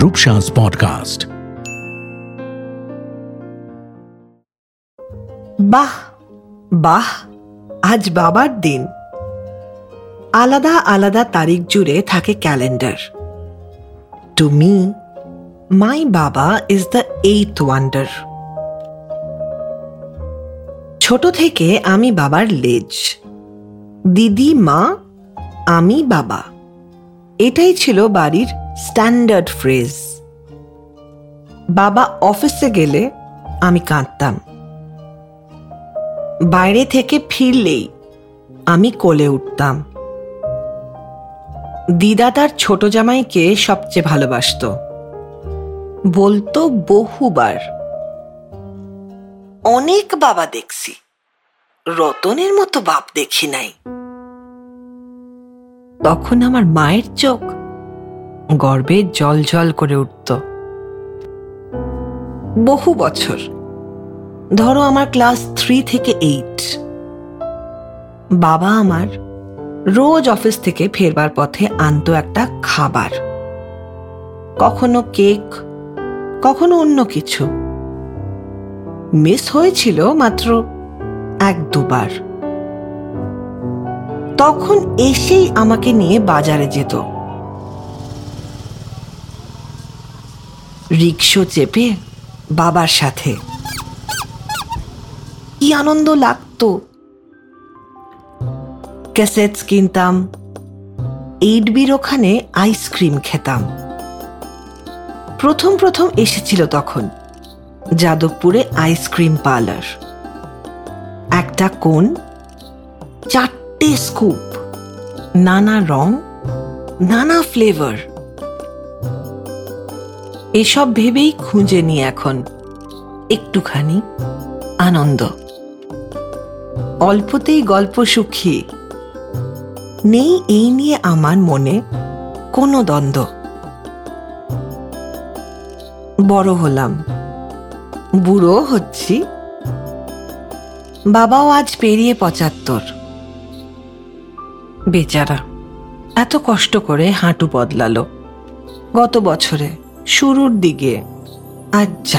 Rupsha's podcast. বাহ বাহ, আজ বাবার দিন। আলাদা আলাদা তারিখ জুড়ে থাকে ক্যালেন্ডার। টু মি মাই বাবা ইজ দ্য এইথ ওয়ান্ডার ছোট থেকে আমি বাবার লেজ। দিদি, মা, আমি বাবা। এটাই ছিল বাড়ির স্ট্যান্ডার্ড ফ্রেজ বাবা অফিসে গেলে আমি কাঁদতাম। বাইরে থেকে ফিরলেই আমি কোলে উঠতাম। দিদা তার ছোট জামাইকে সবচেয়ে ভালোবাসতো। বলতো বহুবার, অনেক বাবা দেখছি, রতনের মতো বাপ দেখি নাই। তখন আমার মায়ের চোখ গর্বে জল জল করে উঠত। বহু বছর। ধরো আমার ক্লাস থ্রি থেকে এইট। বাবা আমার রোজ অফিস থেকে ফেরবার পথে আনতো একটা খাবার। কখনো কেক, কখনো অন্য কিছু। মিস হয়েছিল মাত্র এক দুবার। তখন এসেই আমাকে নিয়ে বাজারে যেত। রিক্সো চেপে বাবার সাথে। কি আনন্দ লাগতো। ক্যাসেটস কিনতাম এইট বির ওখানে আইসক্রিম খেতাম। প্রথম প্রথম এসেছিল তখন যাদবপুরে আইসক্রিম পার্লার। একটা কোন, চারটে স্কুপ, নানা রং, নানা ফ্লেভার। এসব ভেবেই খুঁজে নি এখন। একটুখানি আনন্দ। অল্পতেই গল্প সুখী। নেই এই নিয়ে আমার মনে কোনো দ্বন্দ্ব। বড় হলাম। বুড়ো হচ্ছি। বাবাও আজ পেরিয়ে পঁচাত্তর। বেচারা। এত কষ্ট করে হাঁটু বদলালো। গত বছরে। শুরুর দিকে। আচ্ছা।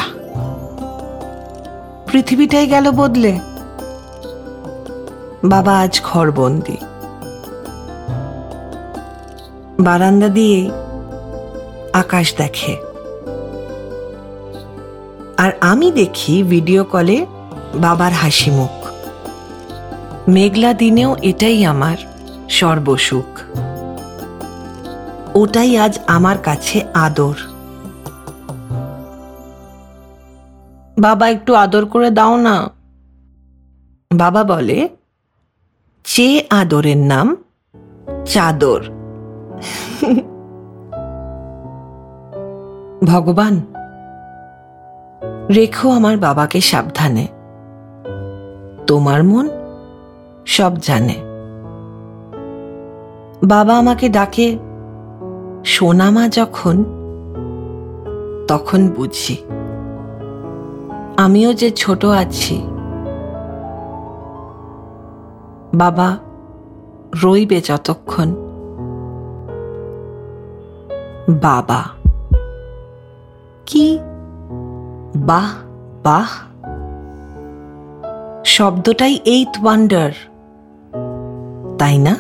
পৃথিবীটাই গেল বদলে। বাবা আজ ঘরবন্দি। বারান্দা দিয়ে আকাশ দেখে। আর আমি দেখি ভিডিও কলে বাবার হাসি মুখ মেঘলা দিনেও এটাই আমার সর্বসুখ। ওটাই আজ আমার কাছে আদর। বাবা একটু আদর করে দাও না। বাবা বলে চে আদরের নাম চাদর। ভগবান, রেখো আমার বাবাকে সাবধানে। তোমার মন সব জানে। বাবা আমাকে ডাকে, সোনামা যখন, তখন বুঝি। আমিও যে ছোট আছি। বাবা রইবে যতক্ষণ। বাবা। কি? বাহ বাহ। শব্দটাই এইথ ওয়ান্ডার তাই না?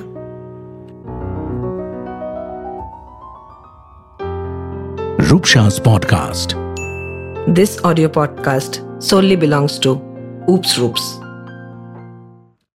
Rupsha's podcast. This audio podcast solely belongs to Oops Roops.